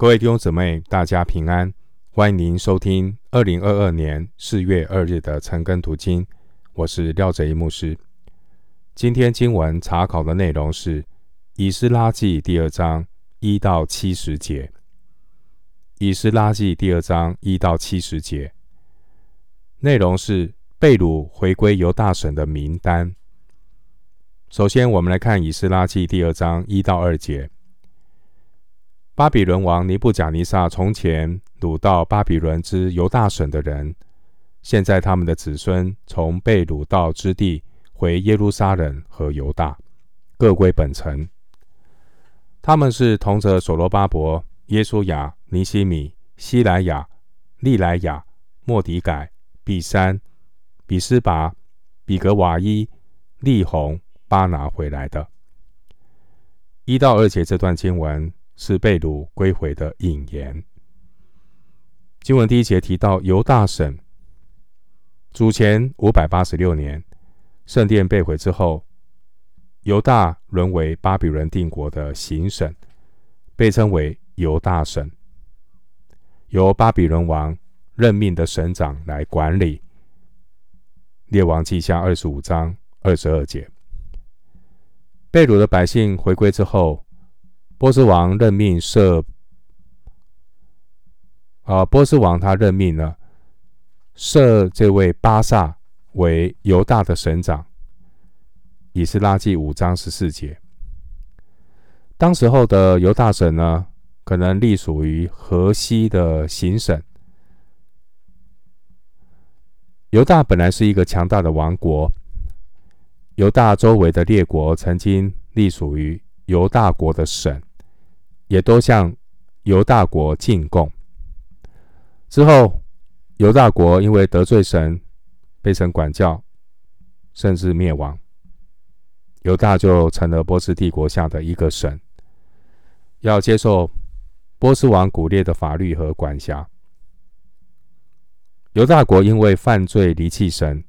各位弟兄姊妹，大家平安！欢迎您收听二零二二年四月二日的晨更读经，我是廖哲一牧师。今天经文查考的内容是《以斯拉记》第二章一到七十节，《以斯拉记》第二章一到七十节内容是被掳回归犹大省的名单。首先，我们来看《以斯拉记》第二章一到二节。巴比伦王尼布甲尼撒从前掳到巴比伦之犹大省的人，现在他们的子孙从被掳到之地回耶路撒冷和犹大，各归本城。他们是同着所罗巴伯、耶稣雅、尼希米、西莱亚、利莱亚、莫迪改、比珊、比斯拔、比格瓦伊、利宏、巴拿回来的。一到二节这段经文。是被掳归回的引言。经文第一节提到犹大省，主前五百八十六年，圣殿被毁之后，犹大沦为巴比伦帝国的行省，被称为犹大省，由巴比伦王任命的省长来管理。列王记下二十五章二十二节，被掳的百姓回归之后。波斯王任命设，啊，波斯王他任命了设这位巴萨为犹大的省长。以斯拉记五章十四节，当时候的犹大省呢，可能隶属于河西的行省。犹大本来是一个强大的王国，犹大周围的列国曾经隶属于犹大国的省。也都向犹大国进贡。之后，犹大国因为得罪神，被神管教，甚至灭亡。犹大就成了波斯帝国下的一个省，要接受波斯王古列的法律和管辖。犹大国因为犯罪离弃神，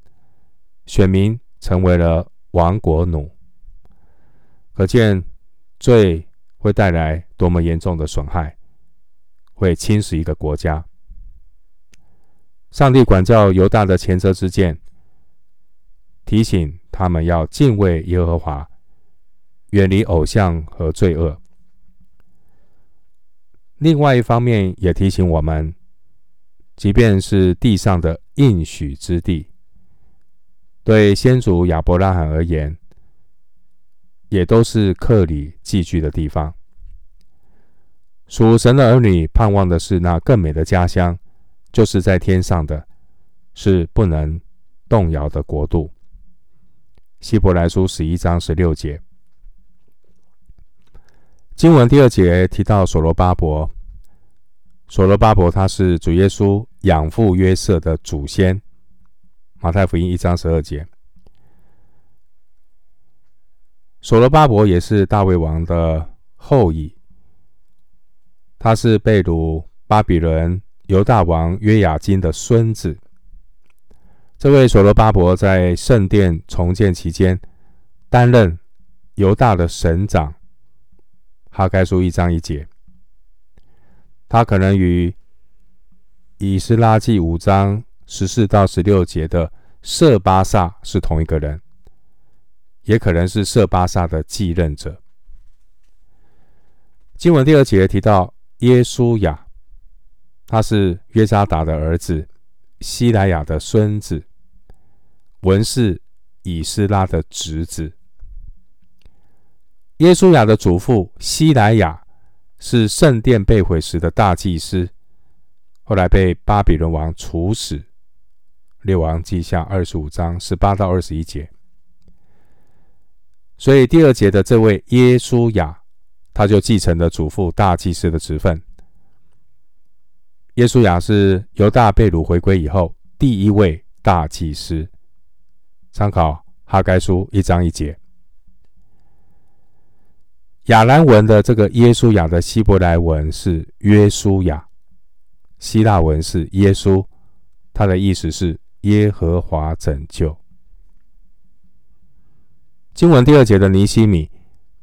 选民成为了亡国奴。可见罪。会带来多么严重的损害，会侵蚀一个国家。上帝管教犹大的前车之鉴，提醒他们要敬畏耶和华，远离偶像和罪恶。另外一方面，也提醒我们，即便是地上的应许之地，对先祖亚伯拉罕而言，也都是客旅寄居的地方。属神的儿女盼望的是那更美的家乡，就是在天上的，是不能动摇的国度。希伯来书十一章十六节，经文第二节提到所罗巴伯。所罗巴伯他是主耶稣养父约瑟的祖先。马太福音一章十二节。所罗巴伯也是大卫王的后裔，他是被掳巴比伦犹大王约雅斤的孙子。这位所罗巴伯在圣殿重建期间担任犹大的省长。哈该书一章一节，他可能与以斯拉记五章十四到十六节的设巴萨是同一个人。也可能是设巴萨的继任者。经文第二节提到耶稣雅，他是约扎达的儿子，西莱亚的孙子，文士以斯拉的侄子。耶稣雅的祖父西莱亚是圣殿被毁时的大祭司，后来被巴比伦王处死。列王记下二十五章十八到二十一节。所以第二节的这位耶稣雅，他就继承了祖父大祭司的职分。耶稣雅是犹大被掳回归以后第一位大祭司。参考哈该书一章一节。亚兰文的这个耶稣雅的希伯来文是约书亚，希腊文是耶稣，它的意思是耶和华拯救。经文第二节的尼西米，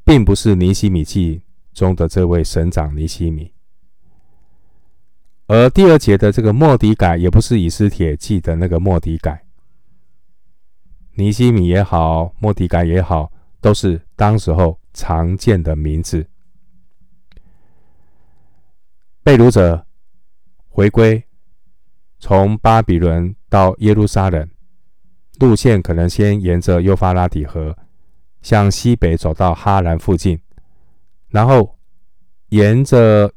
并不是尼西米记中的这位省长尼西米。而第二节的这个末底改，也不是以斯帖记的那个末底改。尼西米也好，莫底改也好，都是当时候常见的名字。被掳者回归，从巴比伦到耶路撒冷，路线可能先沿着幼发拉底河，向西北走到哈兰附近，然后沿着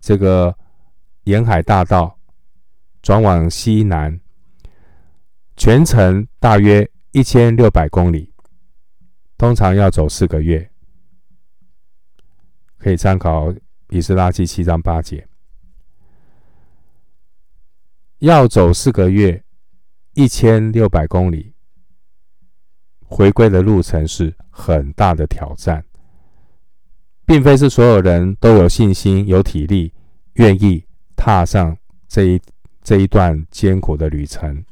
这个沿海大道转往西南，全程大约一千六百公里，通常要走四个月，可以参考。以斯拉记七章八节，要走四个月，一千六百公里，回归的路程是很大的挑战，并非是所有人都有信心、有体力，愿意踏上这一这一段艰苦的旅程。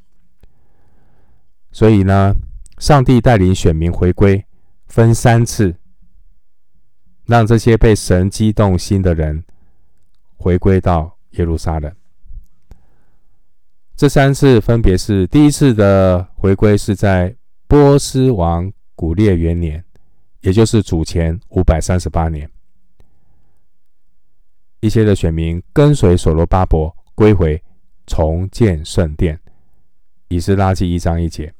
所以呢，上帝带领选民回归，分三次。让这些被神激动心的人回归到耶路撒冷。这三次分别是：第一次的回归是在波斯王古列元年，也就是主前五百三十八年，一些的选民跟随所罗巴伯归回，重建圣殿。以斯拉记一章一节。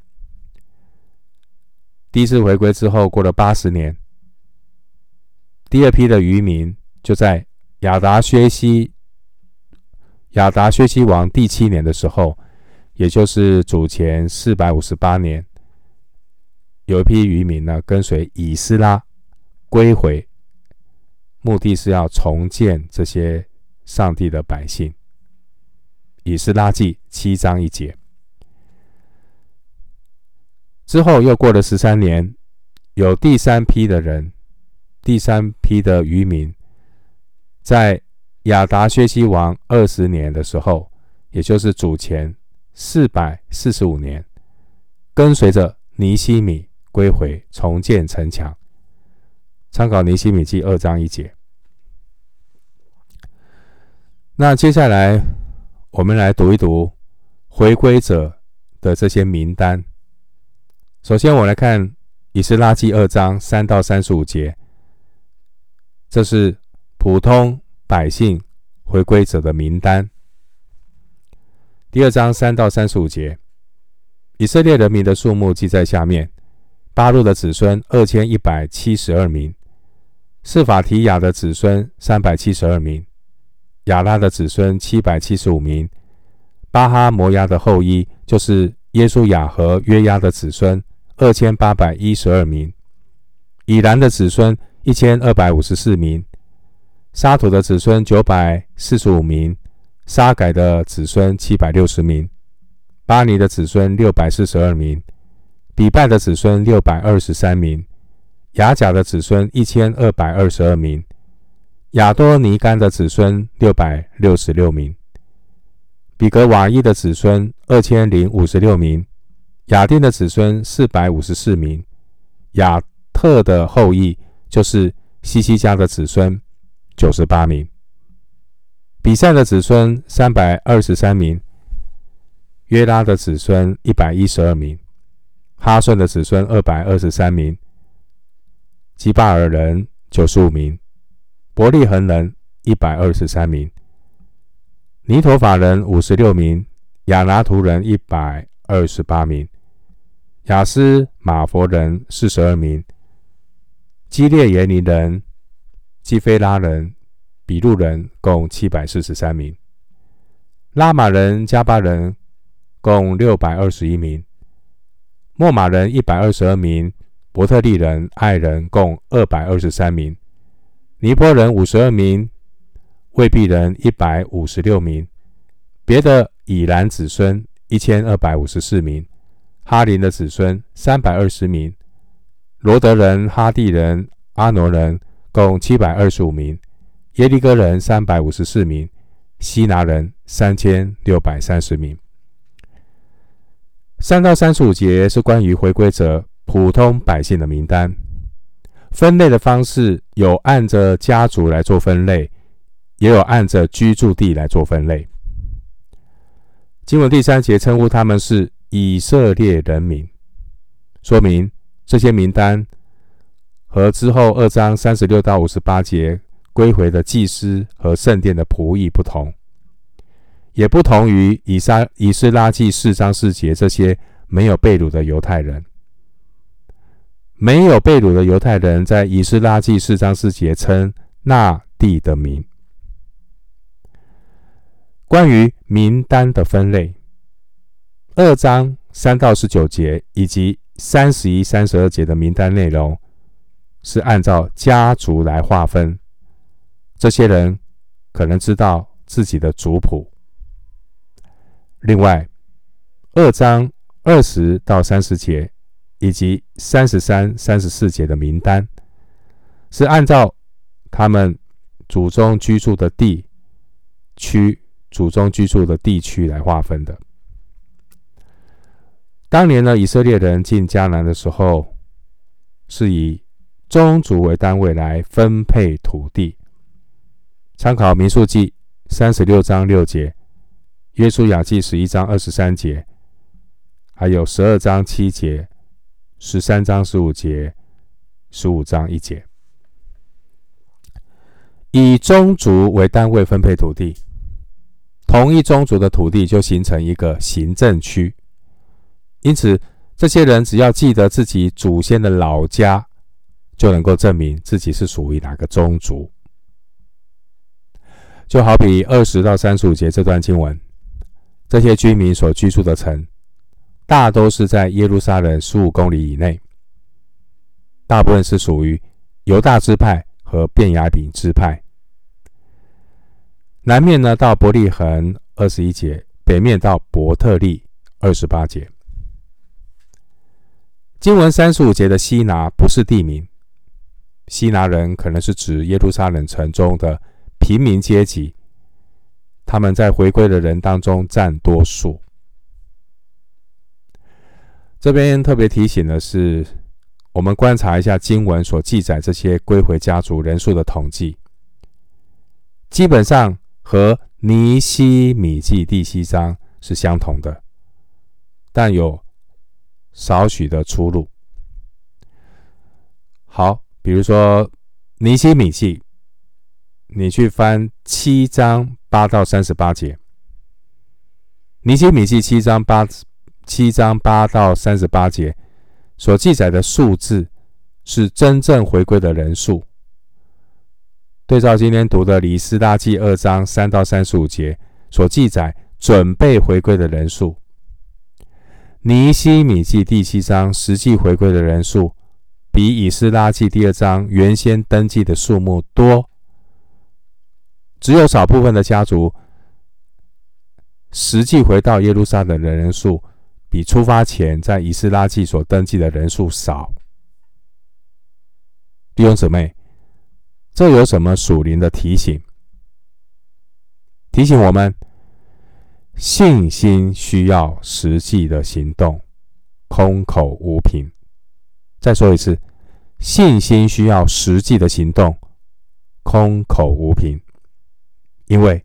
第一次回归之后，过了八十年。第二批的渔民就在亚达薛西亚达薛西王第七年的时候，也就是主前四百五十八年，有一批渔民呢跟随以斯拉归回，目的是要重建这些上帝的百姓。以斯拉记七章一节。之后又过了十三年，有第三批的人。第三批的渔民，在亚达薛西王二十年的时候，也就是主前四百四十五年，跟随着尼西米归回，重建城墙。参考尼希米记二章一节。那接下来，我们来读一读回归者的这些名单。首先，我来看以斯拉记二章三到三十五节。这是普通百姓回归者的名单。第二章三到三十五节，以色列人民的数目记在下面：巴录的子孙二千一百七十二名，示法提亚的子孙三百七十二名，亚拉的子孙七百七十五名，巴哈摩亚的后裔就是耶稣雅和约押的子孙二千八百一十二名，以兰的子孙。一千二百五十四名，沙土的子孙九百四十五名，沙改的子孙七百六十名，巴尼的子孙六百四十二名，比拜的子孙六百二十三名，雅甲的子孙一千二百二十二名，亚多尼干的子孙六百六十六名，比格瓦伊的子孙二千零五十六名，亚丁的子孙四百五十四名，亚特的后裔。就是西西家的子孙九十八名，比赛的子孙三百二十三名，约拉的子孙一百一十二名，哈顺的子孙二百二十三名，基巴尔人九十五名，伯利恒人一百二十三名，尼陀法人五十六名，亚拿图人一百二十八名，雅斯马佛人四十二名。基列耶尼人、基非拉人、比路人共七百四十三名；拉玛人、加巴人共六百二十一名；莫马人一百二十二名；伯特利人、爱人共二百二十三名；尼波人五十二名；卫毕人一百五十六名；别的以兰子孙一千二百五十四名；哈林的子孙三百二十名。罗德人、哈地人、阿挪人共七百二十五名，耶利哥人三百五十四名，希拿人三千六百三十名。三到三十五节是关于回归者普通百姓的名单，分类的方式有按着家族来做分类，也有按着居住地来做分类。经文第三节称呼他们是以色列人民，说明这些名单和之后二章三十六到五十八节归回的祭司和圣殿的仆役不同，也不同于以撒以斯拉记四章四节这些没有被掳的犹太人。没有被掳的犹太人在以斯拉记四章四节称那地的名。关于名单的分类，二章三到十九节以及三十一、三十二节的名单内容是按照家族来划分。这些人可能知道自己的族谱。另外，二章二十到三十节以及三十三、三十四节的名单是按照他们祖宗居住的地区。祖宗居住的地区来划分的。当年呢，以色列人进迦南的时候，是以宗族为单位来分配土地。参考民数记三十六章六节，约书亚记十一章二十三节，还有十二章七节、十三章十五节、十五章一节，以宗族为单位分配土地。同一宗族的土地就形成一个行政区，因此这些人只要记得自己祖先的老家，就能够证明自己是属于哪个宗族。就好比二十到三十五节这段经文，这些居民所居住的城，大都是在耶路撒冷十五公里以内，大部分是属于犹大支派和便雅悯支派。南面呢，到伯利恒二十一节；北面到伯特利二十八节。经文三十五节的西拿不是地名，西拿人可能是指耶路撒冷城中的平民阶级，他们在回归的人当中占多数。这边特别提醒的是，我们观察一下经文所记载这些归回家族人数的统计，基本上。和尼西米记第七章是相同的，但有少许的出入。好，比如说尼西米记，你去翻七章八到三十八节。尼希米记七章八七章八到三十八节所记载的数字是真正回归的人数。对照今天读的《以斯拉记》二章三到三十五节所记载准备回归的人数，《尼希米记》第七章实际回归的人数，比《以斯拉记》第二章原先登记的数目多。只有少部分的家族实际回到耶路撒冷的人数，比出发前在《以斯拉记》所登记的人数少。弟兄姊妹。这有什么属灵的提醒？提醒我们，信心需要实际的行动，空口无凭。再说一次，信心需要实际的行动，空口无凭。因为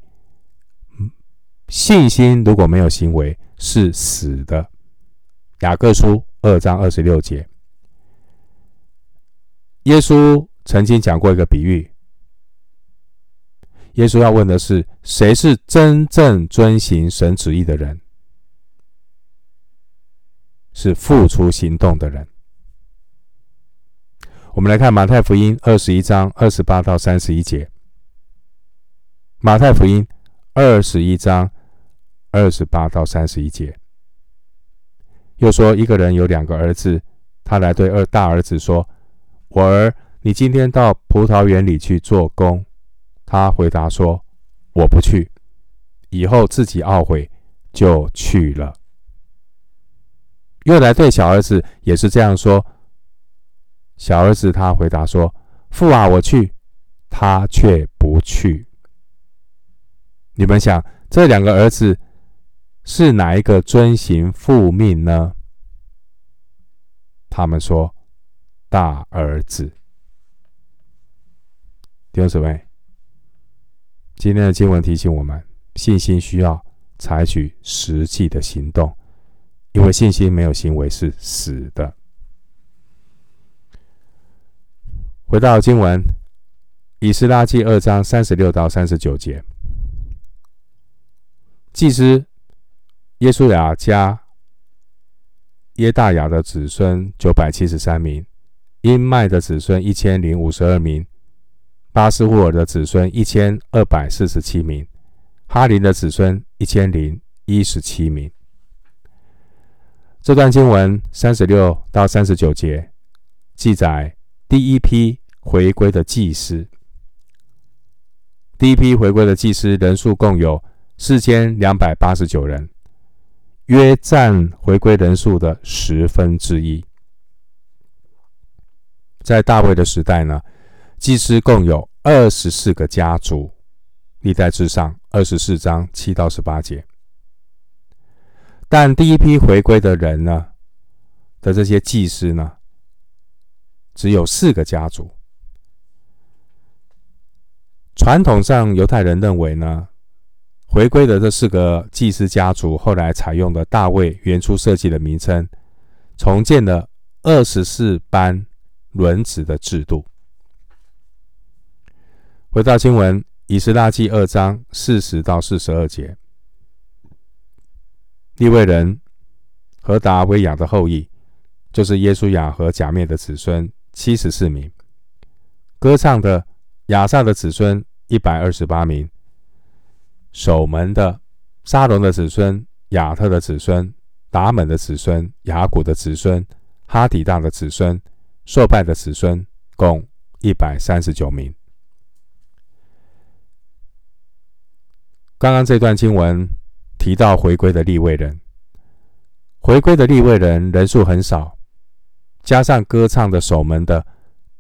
信心如果没有行为，是死的。雅各书二章二十六节，耶稣。曾经讲过一个比喻，耶稣要问的是：谁是真正遵行神旨意的人？是付出行动的人。我们来看马太福音二十一章二十八到三十一节。马太福音二十一章二十八到三十一节，又说一个人有两个儿子，他来对二大儿子说：“我儿。”你今天到葡萄园里去做工，他回答说：“我不去。”以后自己懊悔，就去了。又来对小儿子也是这样说。小儿子他回答说：“父啊，我去。”他却不去。你们想，这两个儿子是哪一个遵行父命呢？他们说：“大儿子。”弟兄姊妹，今天的经文提醒我们，信心需要采取实际的行动，因为信心没有行为是死的。回到经文，《以斯拉记》二章三十六到三十九节，祭司耶稣雅家耶大雅的子孙九百七十三名，音麦的子孙一千零五十二名。巴斯户尔的子孙一千二百四十七名，哈林的子孙一千零一十七名。这段经文三十六到三十九节记载第一批回归的祭司。第一批回归的祭司人数共有四千两百八十九人，约占回归人数的十分之一。在大卫的时代呢，祭司共有二十四个家族，历代志上二十四章七到十八节。但第一批回归的人呢的这些祭司呢，只有四个家族。传统上，犹太人认为呢，回归的这四个祭司家族后来采用的大卫原初设计的名称，重建了二十四班轮值的制度。回到经文，《以斯拉记》二章四十到四十二节，利未人何达维亚的后裔，就是耶稣亚和假面的子孙七十四名；歌唱的亚萨的子孙一百二十八名；守门的沙龙的子孙、亚特的子孙、达门的子孙、雅古的子孙、哈底大的子孙、朔拜的子孙，共一百三十九名。刚刚这段经文提到回归的立位人，回归的立位人人数很少，加上歌唱的守门的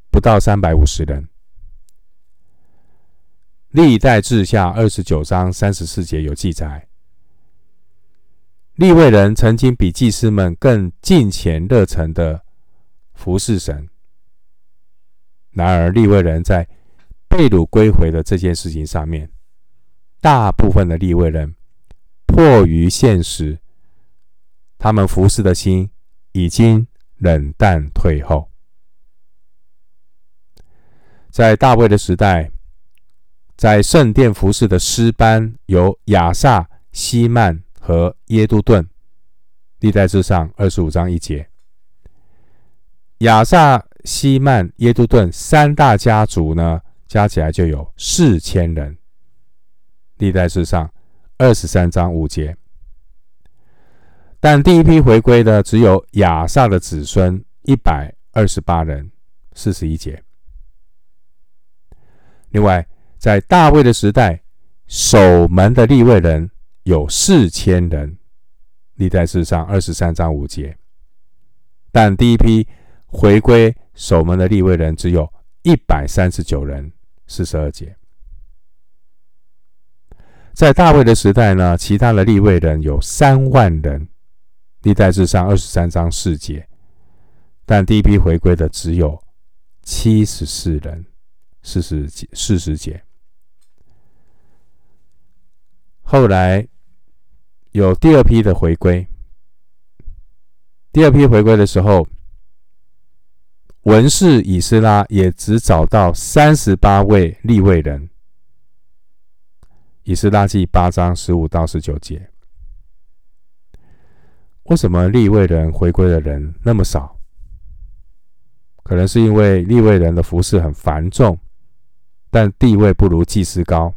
不到三百五十人。历代志下二十九章三十四节有记载，利未人曾经比祭司们更敬虔热诚的服侍神。然而，利未人在被掳归回的这件事情上面。大部分的利未人迫于现实，他们服侍的心已经冷淡退后。在大卫的时代，在圣殿服侍的诗班有亚萨、希曼和耶都顿。历代志上二十五章一节，亚萨、希曼、耶都顿三大家族呢，加起来就有四千人。历代志上二十三章五节，但第一批回归的只有亚萨的子孙一百二十八人，四十一节。另外，在大卫的时代，守门的立位人有四千人，历代志上二十三章五节，但第一批回归守门的立位人只有一百三十九人，四十二节。在大卫的时代呢，其他的立位人有三万人，历代志上二十三章四节，但第一批回归的只有七十四人，四十节四十节。后来有第二批的回归，第二批回归的时候，文士以斯拉也只找到三十八位立位人。以斯拉记八章十五到十九节，为什么立位人回归的人那么少？可能是因为立位人的服饰很繁重，但地位不如祭司高，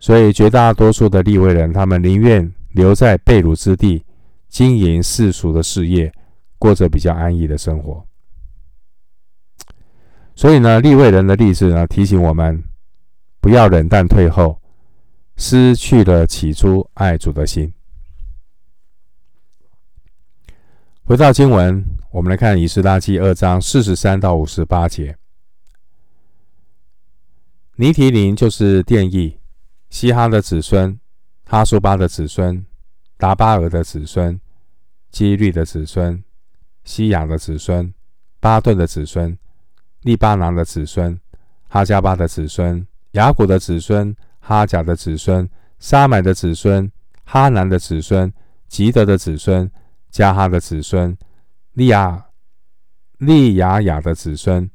所以绝大多数的利未人，他们宁愿留在被掳之地，经营世俗的事业，过着比较安逸的生活。所以呢，利未人的例子呢，提醒我们。不要冷淡退后，失去了起初爱主的心。回到经文，我们来看《以斯拉记》二章四十三到五十八节。尼提林就是殿役，希哈的子孙，哈苏巴的子孙，达巴尔的子孙，基律的子孙，西亚的子孙，巴顿的子孙，利巴拿的子孙，哈加巴的子孙。雅古的子孙、哈甲的子孙、沙买的子孙、哈南的子孙、吉德的子孙、加哈的子孙、利亚利亚雅的子孙、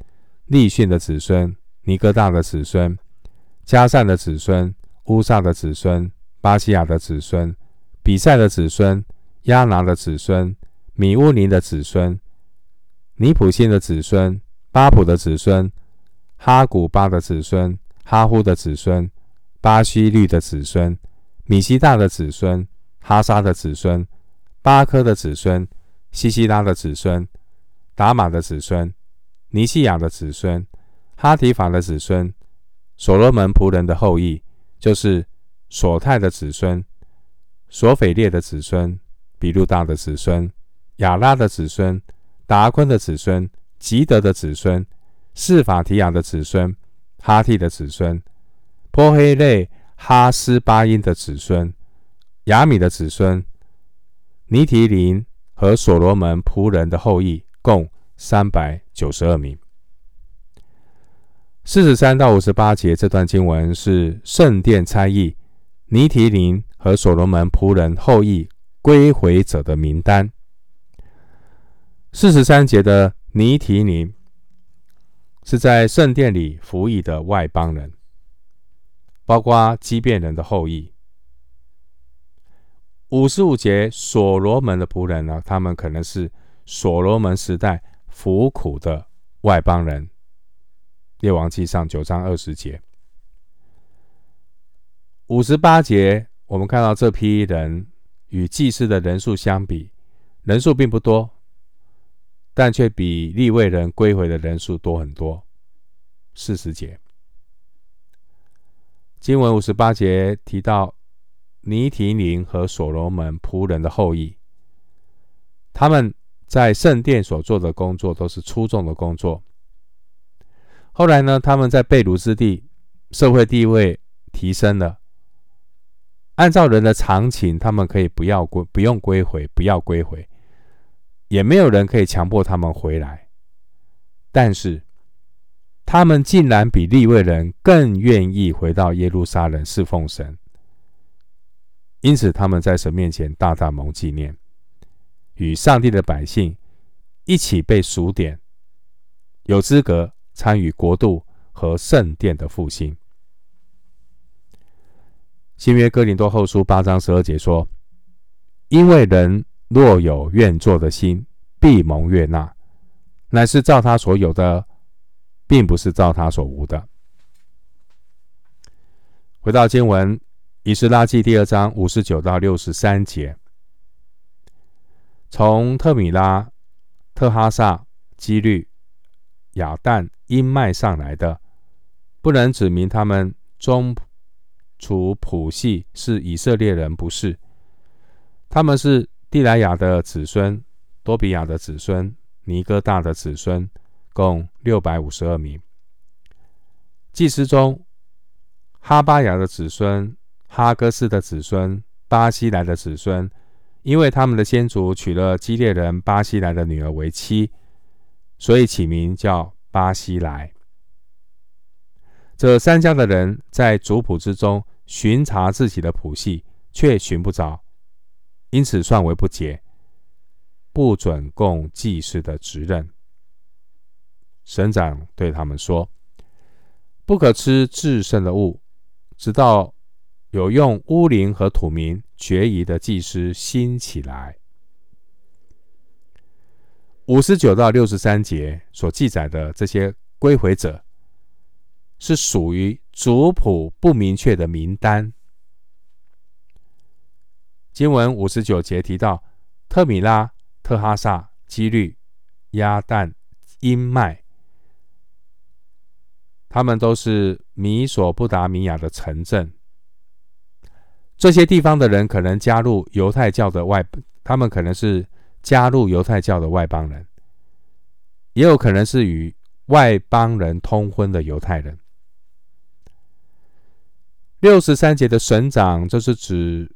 利逊的子孙、尼哥大的子孙、加善的子孙、乌萨的子孙、巴西亚的子孙、比赛的子孙、亚拿的子孙、米乌尼的子孙、尼普辛的子孙、巴普的子孙、哈古巴的子孙。哈呼的子孙，巴西律的子孙，米希大的子孙，哈沙的子孙，巴科的子孙，西西拉的子孙，达玛的子孙，尼西亚的子孙，哈提法的子孙，所罗门仆人的后裔，就是索泰的子孙，索斐列的子孙，比路大的子孙，亚拉的子孙，达坤的子孙，吉德的子孙，示法提亚的子孙。哈蒂的子孙，波黑类哈斯巴音的子孙，亚米的子孙，尼提林和所罗门仆人的后裔，共三百九十二名。四十三到五十八节这段经文是圣殿差役尼提林和所罗门仆人后裔归回者的名单。四十三节的尼提林。是在圣殿里服役的外邦人，包括畸变人的后裔。五十五节所罗门的仆人呢，他们可能是所罗门时代服苦的外邦人。列王记上九章二十节。五十八节，我们看到这批人与祭司的人数相比，人数并不多。但却比利未人归回的人数多很多。四十节经文五十八节提到尼提宁和所罗门仆人的后裔，他们在圣殿所做的工作都是出众的工作。后来呢，他们在被掳之地，社会地位提升了。按照人的常情，他们可以不要归，不用归回，不要归回。也没有人可以强迫他们回来，但是他们竟然比利未人更愿意回到耶路撒冷侍奉神，因此他们在神面前大大蒙纪念，与上帝的百姓一起被数点，有资格参与国度和圣殿的复兴。新约哥林多后书八章十二节说：“因为人。”若有愿做的心，必蒙悦纳，乃是照他所有的，并不是照他所无的。回到经文，以斯拉记第二章五十九到六十三节，从特米拉、特哈萨、基律、雅旦、因脉上来的，不能指明他们中除谱系是以色列人，不是，他们是。地莱亚的子孙，多比亚的子孙，尼哥大的子孙，共六百五十二名。祭司中，哈巴雅的子孙，哈哥斯的子孙，巴西莱的子孙，因为他们的先祖娶了基列人巴西莱的女儿为妻，所以起名叫巴西莱。这三家的人在族谱之中巡查自己的谱系，却寻不着。因此算为不解，不准供祭司的职任。省长对他们说：“不可吃至圣的物，直到有用乌灵和土民决疑的祭司兴起来。”五十九到六十三节所记载的这些归回者，是属于族谱不明确的名单。经文五十九节提到特米拉、特哈萨、基律、亚但、因麦，他们都是米索不达米亚的城镇。这些地方的人可能加入犹太教的外，他们可能是加入犹太教的外邦人，也有可能是与外邦人通婚的犹太人。六十三节的省长，这是指。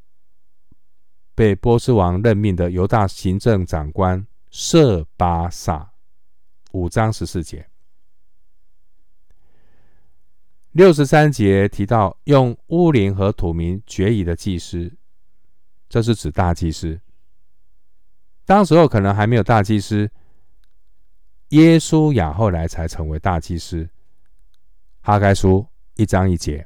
被波斯王任命的犹大行政长官设巴萨，五章十四节。六十三节提到用乌林和土民决议的祭司，这是指大祭司。当时候可能还没有大祭司，耶稣亚后来才成为大祭司。哈该书一章一节，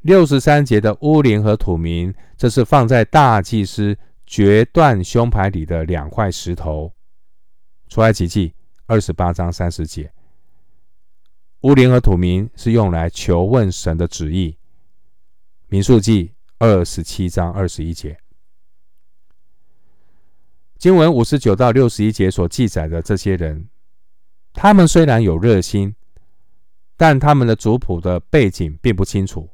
六十三节的乌灵和土明，这是放在大祭司决断胸牌里的两块石头。出埃及记二十八章三十节，乌灵和土明是用来求问神的旨意。民数记二十七章二十一节，经文五十九到六十一节所记载的这些人，他们虽然有热心，但他们的族谱的背景并不清楚，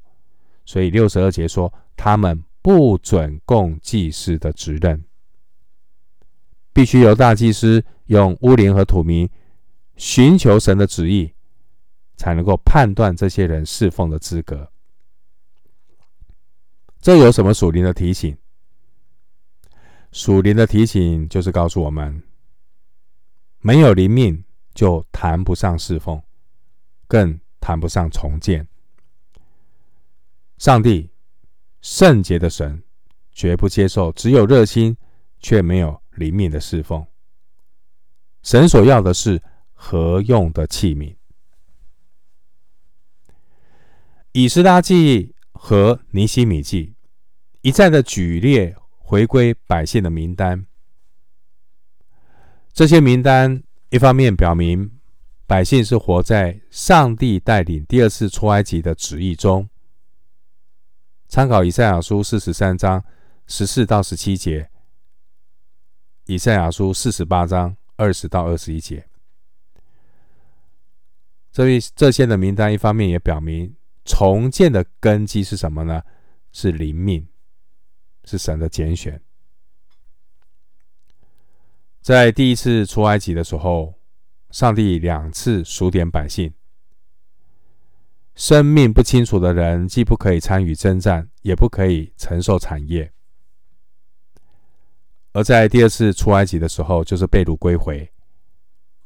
所以六十二节说他们不准供祭司的职任。必须由大祭司用乌灵和土民寻求神的旨意，才能够判断这些人侍奉的资格。这有什么属灵的提醒？属灵的提醒就是告诉我们：没有灵命就谈不上侍奉，更谈不上重建。上帝圣洁的神绝不接受只有热心却没有。灵命的侍奉，神所要的是合用的器皿。以斯拉记和尼希米记一再的举列回归百姓的名单，这些名单一方面表明百姓是活在上帝带领第二次出埃及的旨意中。参考以赛亚书四十三章十四到十七节。以赛亚书四十八章二十到二十一节，这一这些的名单，一方面也表明重建的根基是什么呢？是灵命，是神的拣选。在第一次出埃及的时候，上帝两次数点百姓，生命不清楚的人，既不可以参与征战，也不可以承受产业。而在第二次出埃及的时候，就是被掳归回，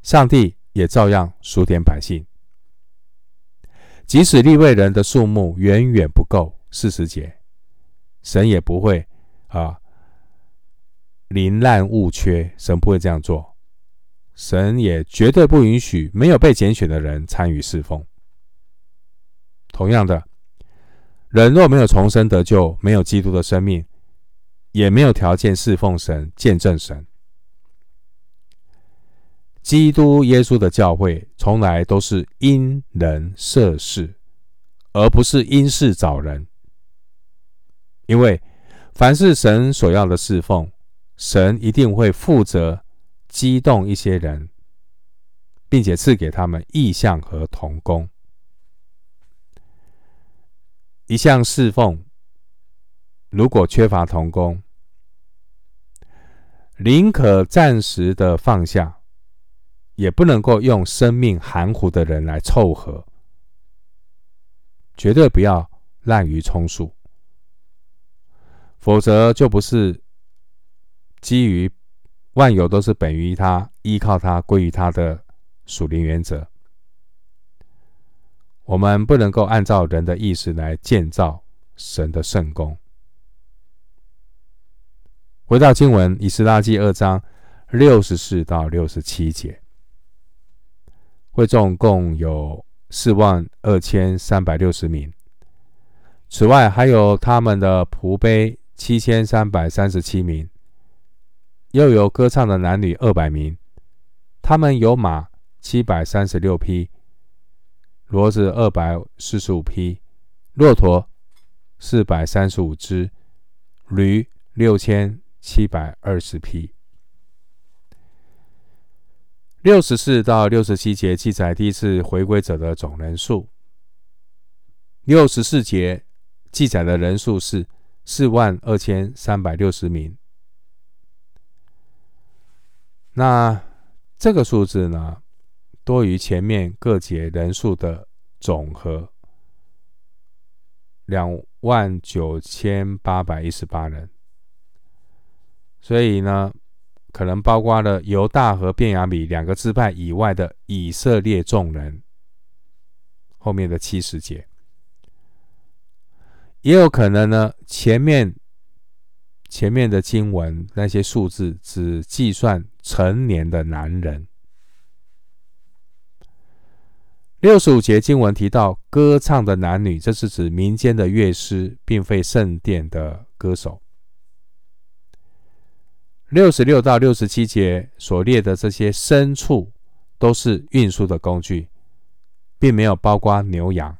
上帝也照样数点百姓，即使立位人的数目远远不够四十节，神也不会啊宁滥勿缺，神不会这样做，神也绝对不允许没有被拣选的人参与侍奉。同样的，人若没有重生得救，没有基督的生命。也没有条件侍奉神、见证神。基督耶稣的教会从来都是因人设事，而不是因事找人。因为凡是神所要的侍奉，神一定会负责激动一些人，并且赐给他们意象和同工。一项侍奉如果缺乏同工，宁可暂时的放下，也不能够用生命含糊的人来凑合。绝对不要滥竽充数，否则就不是基于万有都是本于他、依靠他、归于他的属灵原则。我们不能够按照人的意识来建造神的圣工。回到经文，以斯拉记二章六十四到六十七节，会众共有四万二千三百六十名。此外，还有他们的仆婢七千三百三十七名，又有歌唱的男女二百名。他们有马七百三十六匹，骡子二百四十五匹，骆驼四百三十五只，驴六千。七百二十匹。六十四到六十七节记载第一次回归者的总人数。六十四节记载的人数是四万二千三百六十名。那这个数字呢，多于前面各节人数的总和，两万九千八百一十八人。所以呢，可能包括了犹大和便雅悯两个支派以外的以色列众人。后面的七十节，也有可能呢，前面前面的经文那些数字只计算成年的男人。六十五节经文提到歌唱的男女，这是指民间的乐师，并非圣殿的歌手。六十六到六十七节所列的这些牲畜，都是运输的工具，并没有包括牛羊。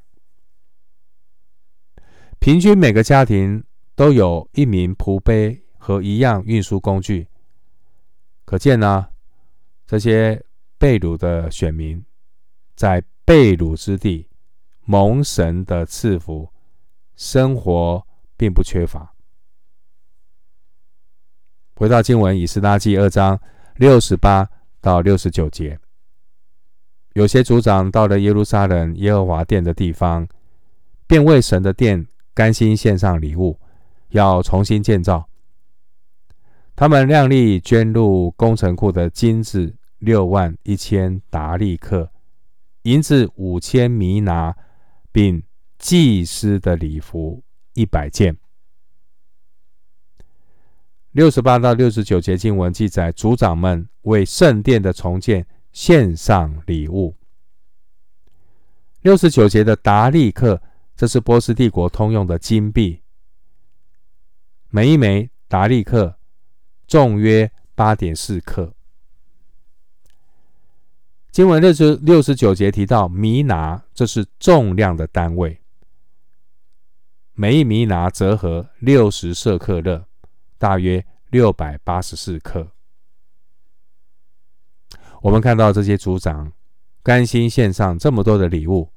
平均每个家庭都有一名仆婢和一样运输工具，可见呢，这些被掳的选民在被掳之地蒙神的赐福，生活并不缺乏。回到经文，以斯拉记二章六十八到六十九节，有些族长到了耶路撒冷耶和华殿的地方，便为神的殿甘心献上礼物，要重新建造。他们量力捐入工程库的金子六万一千达利克，银子五千弥拿，并祭司的礼服一百件。六十八到六十九节经文记载，族长们为圣殿的重建献上礼物。六十九节的达利克，这是波斯帝国通用的金币，每一枚达利克重约八点四克。经文六十六十九节提到弥拿，这是重量的单位，每一弥拿折合六十舍克勒。大约六百八十四克。我们看到这些族长甘心献上这么多的礼物，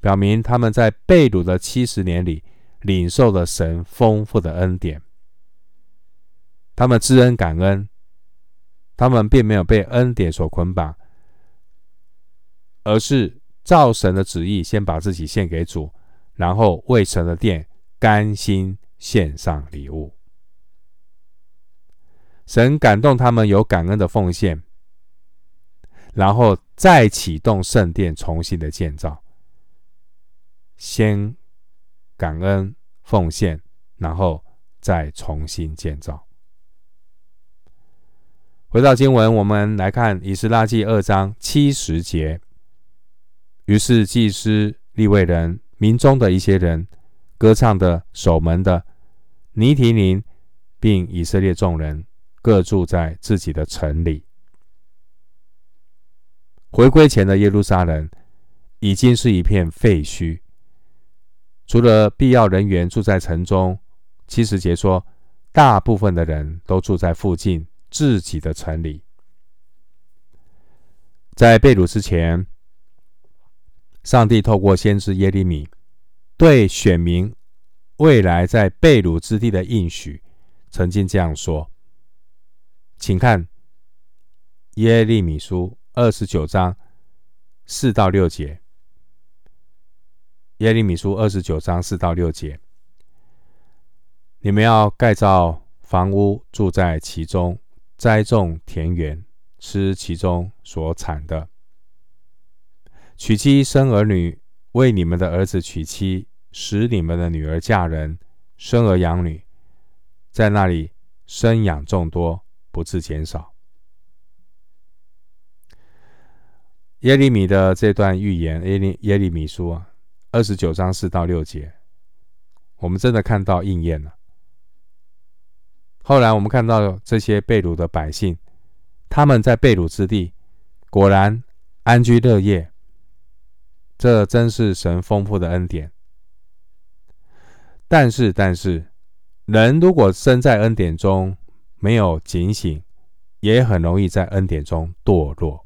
表明他们在被掳的七十年里领受了神丰富的恩典。他们知恩感恩，他们并没有被恩典所捆绑，而是照神的旨意，先把自己献给主，然后为神的殿甘心献上礼物。神感动他们有感恩的奉献，然后再启动圣殿重新的建造。先感恩奉献，然后再重新建造。回到经文，我们来看以斯拉记二章七十节。于是祭司、利未人、民中的一些人、歌唱的、守门的、尼提宁，并以色列众人。各住在自己的城里。回归前的耶路撒冷已经是一片废墟，除了必要人员住在城中。七十节说，大部分的人都住在附近自己的城里。在被掳之前，上帝透过先知耶利米对选民未来在被掳之地的应许，曾经这样说。请看耶利米书二十九章四到六节。耶利米书二十九章四到六节，你们要盖造房屋，住在其中；栽种田园，吃其中所产的；娶妻生儿女，为你们的儿子娶妻，使你们的女儿嫁人，生儿养女，在那里生养众多。不致减少。耶利米的这段预言，耶利耶利米书啊，二十九章四到六节，我们真的看到应验了。后来我们看到这些被掳的百姓，他们在被掳之地果然安居乐业，这真是神丰富的恩典。但是，但是，人如果身在恩典中，没有警醒，也很容易在恩典中堕落。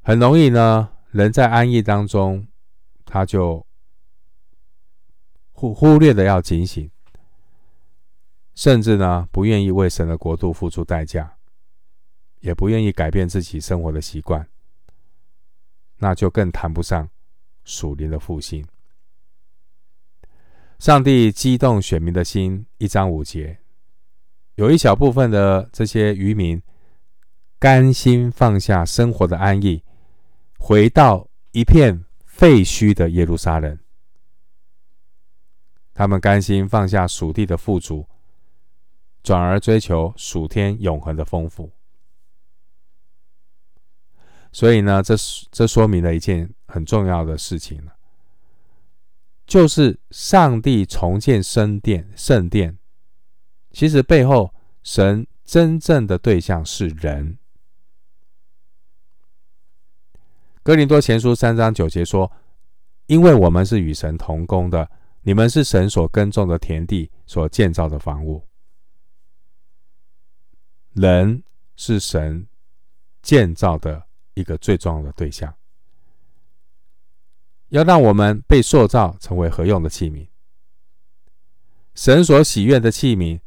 很容易呢，人在安逸当中，他就忽忽略的要警醒，甚至呢，不愿意为神的国度付出代价，也不愿意改变自己生活的习惯，那就更谈不上属灵的复兴。上帝激动选民的心，一章五节，有一小部分的这些渔民甘心放下生活的安逸，回到一片废墟的耶路撒冷。他们甘心放下属地的富足，转而追求属天永恒的丰富。所以呢，这这说明了一件很重要的事情，就是上帝重建圣殿，圣殿其实背后神真正的对象是人。哥林多前书三章九节说：“因为我们是与神同工的。”你们是神所耕种的田地，所建造的房屋。人是神建造的一个最重要的对象，要让我们被塑造成为何用的器皿。神所喜悦的器皿，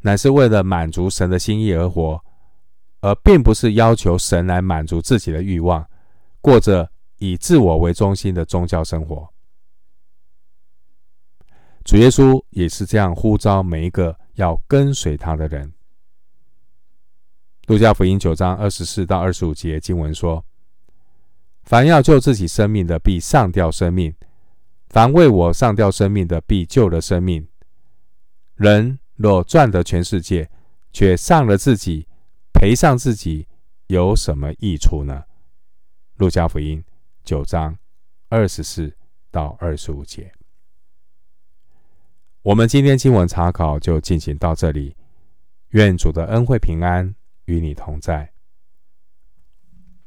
乃是为了满足神的心意而活，而并不是要求神来满足自己的欲望，过着以自我为中心的宗教生活。主耶稣也是这样呼召每一个要跟随他的人。路加福音九章二十四到二十五节经文说：“凡要救自己生命的，必上吊生命；凡为我上吊生命的，必救了生命。人若赚得全世界，却丧了自己，赔上自己，有什么益处呢？”路加福音九章二十四到二十五节。我们今天经文查考就进行到这里，愿主的恩惠平安与你同在。